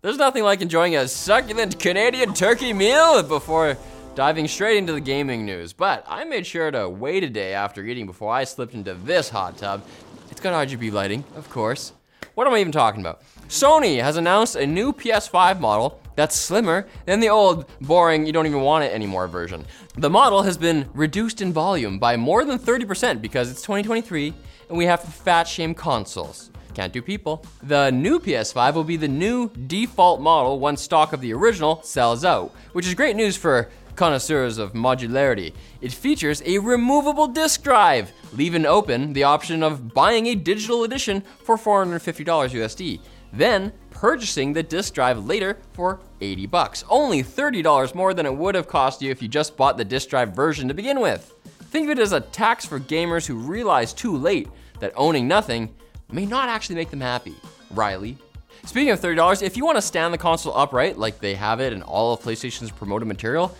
There's nothing like enjoying a succulent Canadian turkey meal before diving straight into the gaming news. But I made sure to wait a day after eating before I slipped into this hot tub. It's got RGB lighting, of course. What am I even talking about? Sony has announced a new PS5 model that's slimmer than the old, boring, you don't even want it anymore version. The model has been reduced in volume by more than 30% because it's 2023 and we have to fat shame consoles. Can't do people. The new PS5 will be the new default model once stock of the original sells out, which is great news for connoisseurs of modularity. It features a removable disk drive, leaving open the option of buying a digital edition for $450 USD, then purchasing the disk drive later for 80 bucks, only $30 more than it would have cost you if you just bought the disk drive version to begin with. Think of it as a tax for gamers who realize too late that owning nothing may not actually make them happy. Riley. Speaking of $30, if you want to stand the console upright like they have it in all of PlayStation's promoted material,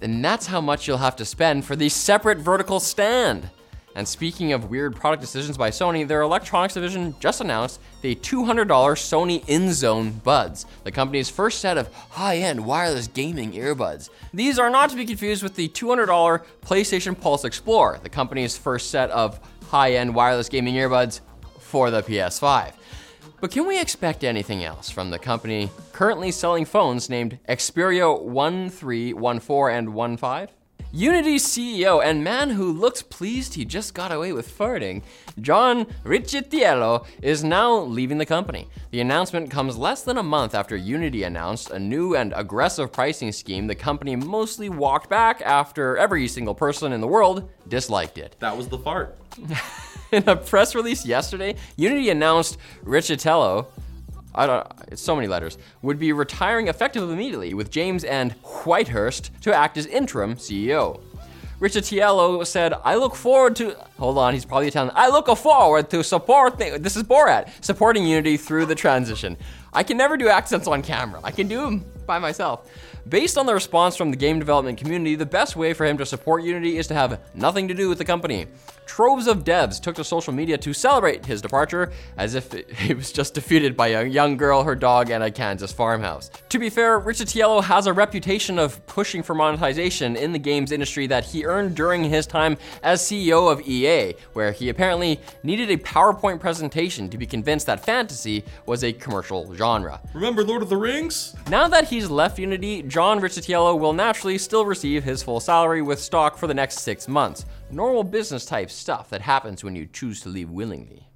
then that's how much you'll have to spend for the separate vertical stand. And speaking of weird product decisions by Sony, their electronics division just announced the $200 Sony InZone Buds, the company's first set of high end wireless gaming earbuds. These are not to be confused with the $200 PlayStation Pulse Explorer, the company's first set of high end wireless gaming earbuds for the PS5. But can we expect anything else from the company currently selling phones named Xperia 1314 and 15? Unity's CEO and man who looks pleased he just got away with farting, John Riccitiello, is now leaving the company. The announcement comes less than a month after Unity announced a new and aggressive pricing scheme the company mostly walked back after every single person in the world disliked it. That was the fart. In a press release yesterday, Unity announced Riccitello, I don't it's so many letters, would be retiring effective immediately with James M. Whitehurst to act as interim CEO. Riccitiello said, I look forward to, hold on, he's probably Italian. I look forward to support, this is Borat, supporting Unity through the transition. I can never do accents on camera. I can do them by myself. Based on the response from the game development community, the best way for him to support Unity is to have nothing to do with the company. Troves of devs took to social media to celebrate his departure as if he was just defeated by a young girl, her dog, and a Kansas farmhouse. To be fair, Riccitiello has a reputation of pushing for monetization in the games industry that he earned during his time as CEO of EA, where he apparently needed a PowerPoint presentation to be convinced that fantasy was a commercial genre. Remember Lord of the Rings? Now that he's left Unity, John Riccitiello will naturally still receive his full salary with stock for the next six months. Normal business type stuff that happens when you choose to leave willingly.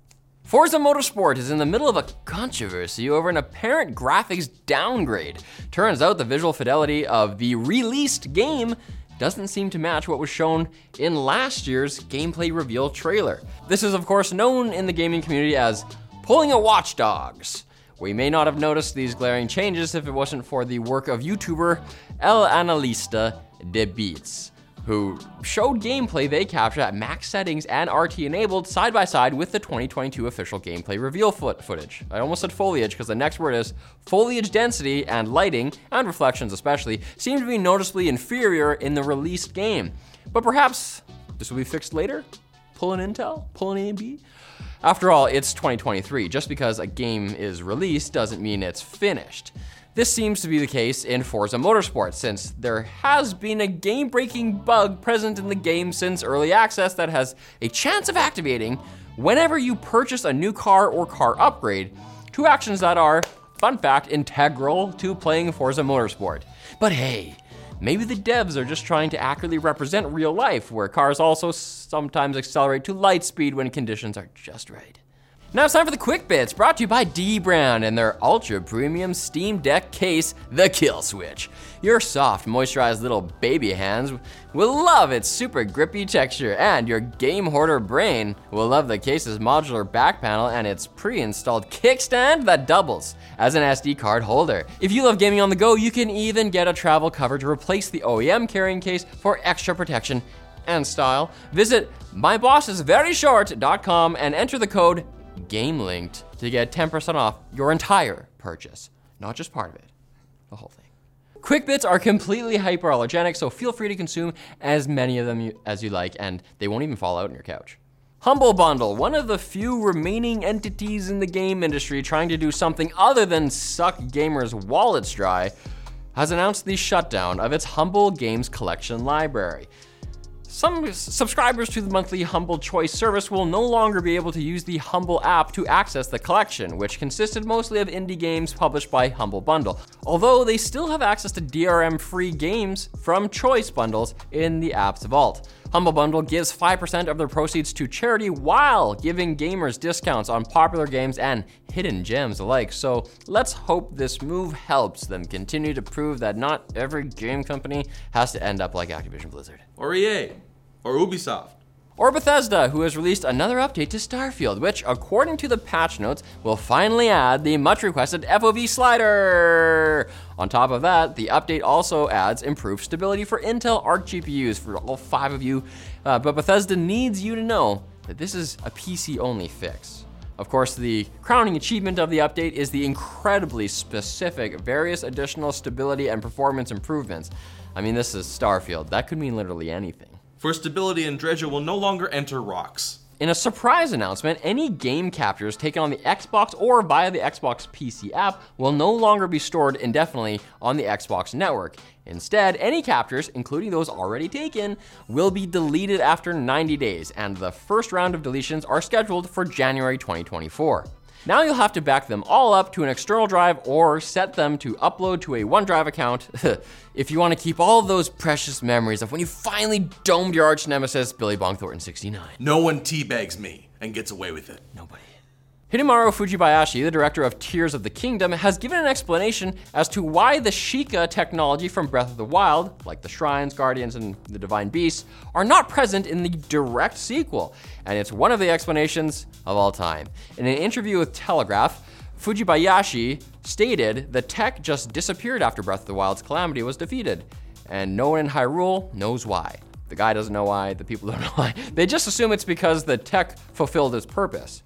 Forza Motorsport is in the middle of a controversy over an apparent graphics downgrade. Turns out the visual fidelity of the released game doesn't seem to match what was shown in last year's gameplay reveal trailer. This is, of course, known in the gaming community as pulling a Watch Dogs. We may not have noticed these glaring changes if it wasn't for the work of YouTuber El Analista de Bits, who showed gameplay they captured at max settings and RT enabled side by side with the 2022 official gameplay reveal foot footage. I almost said foliage because the next word is foliage density and lighting, and reflections especially, seem to be noticeably inferior in the released game. But perhaps this will be fixed later? Pull an intel? Pull an AMD? After all, it's 2023. Just because a game is released doesn't mean it's finished. This seems to be the case in Forza Motorsport, since there has been a game breaking bug present in the game since early access that has a chance of activating whenever you purchase a new car or car upgrade. Two actions that are, fun fact, integral to playing Forza Motorsport. But hey, Maybe the devs are just trying to accurately represent real life, where cars also sometimes accelerate to light speed when conditions are just right. Now it's time for the quick bits, brought to you by Dbrand and their ultra premium Steam Deck case, the Kill Switch. Your soft, moisturized little baby hands will love its super grippy texture, and your game hoarder brain will love the case's modular back panel and its pre-installed kickstand that doubles as an SD card holder. If you love gaming on the go, you can even get a travel cover to replace the OEM carrying case for extra protection and style. Visit mybossisveryshort.com and enter the code GameLinked to get 10% off your entire purchase, not just part of it, the whole thing. Quick bits are completely hyperallergenic, so feel free to consume as many of them as you like, and they won't even fall out on your couch. Humble Bundle, one of the few remaining entities in the game industry trying to do something other than suck gamers' wallets dry, has announced the shutdown of its Humble Games Collection library. Some subscribers to the monthly Humble Choice service will no longer be able to use the Humble app to access the collection, which consisted mostly of indie games published by Humble Bundle, although they still have access to DRM free games from Choice bundles in the app's vault. Humble Bundle gives 5% of their proceeds to charity while giving gamers discounts on popular games and hidden gems alike. So let's hope this move helps them continue to prove that not every game company has to end up like Activision Blizzard. Or EA? Or Ubisoft? Or Bethesda, who has released another update to Starfield, which, according to the patch notes, will finally add the much requested FOV slider. On top of that, the update also adds improved stability for Intel Arc GPUs for all five of you, uh, but Bethesda needs you to know that this is a PC only fix. Of course, the crowning achievement of the update is the incredibly specific various additional stability and performance improvements. I mean, this is Starfield. That could mean literally anything. For stability, Andreja will no longer enter rocks. In a surprise announcement, any game captures taken on the Xbox or via the Xbox PC app will no longer be stored indefinitely on the Xbox network. Instead, any captures, including those already taken, will be deleted after 90 days, and the first round of deletions are scheduled for January 2024. Now you'll have to back them all up to an external drive or set them to upload to a OneDrive account if you want to keep all those precious memories of when you finally domed your arch nemesis, Billy Bong Thornton 69. No one teabags me and gets away with it. Nobody. Hidemaru Fujibayashi, the director of Tears of the Kingdom, has given an explanation as to why the Sheikah technology from Breath of the Wild, like the shrines, guardians, and the divine beasts, are not present in the direct sequel. And it's one of the explanations of all time. In an interview with Telegraph, Fujibayashi stated the tech just disappeared after Breath of the Wild's calamity was defeated, and no one in Hyrule knows why. The guy doesn't know why, the people don't know why. They just assume it's because the tech fulfilled its purpose.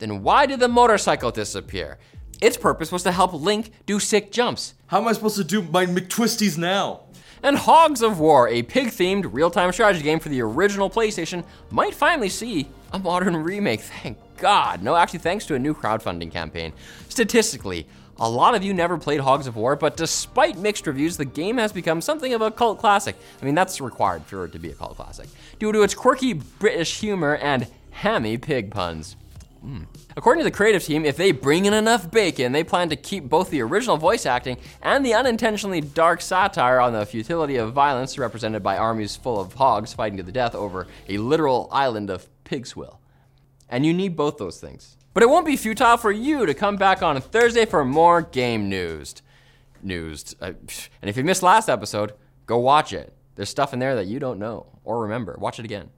Then why did the motorcycle disappear? Its purpose was to help Link do sick jumps. How am I supposed to do my McTwisties now? And Hogs of War, a pig themed real time strategy game for the original PlayStation, might finally see a modern remake. Thank God. No, actually, thanks to a new crowdfunding campaign. Statistically, a lot of you never played Hogs of War, but despite mixed reviews, the game has become something of a cult classic. I mean, that's required for it to be a cult classic, due to its quirky British humor and hammy pig puns. Mm. According to the creative team, if they bring in enough bacon, they plan to keep both the original voice acting and the unintentionally dark satire on the futility of violence represented by armies full of hogs fighting to the death over a literal island of pig swill. And you need both those things. But it won't be futile for you to come back on Thursday for more game news. News. Uh, and if you missed last episode, go watch it. There's stuff in there that you don't know or remember. Watch it again.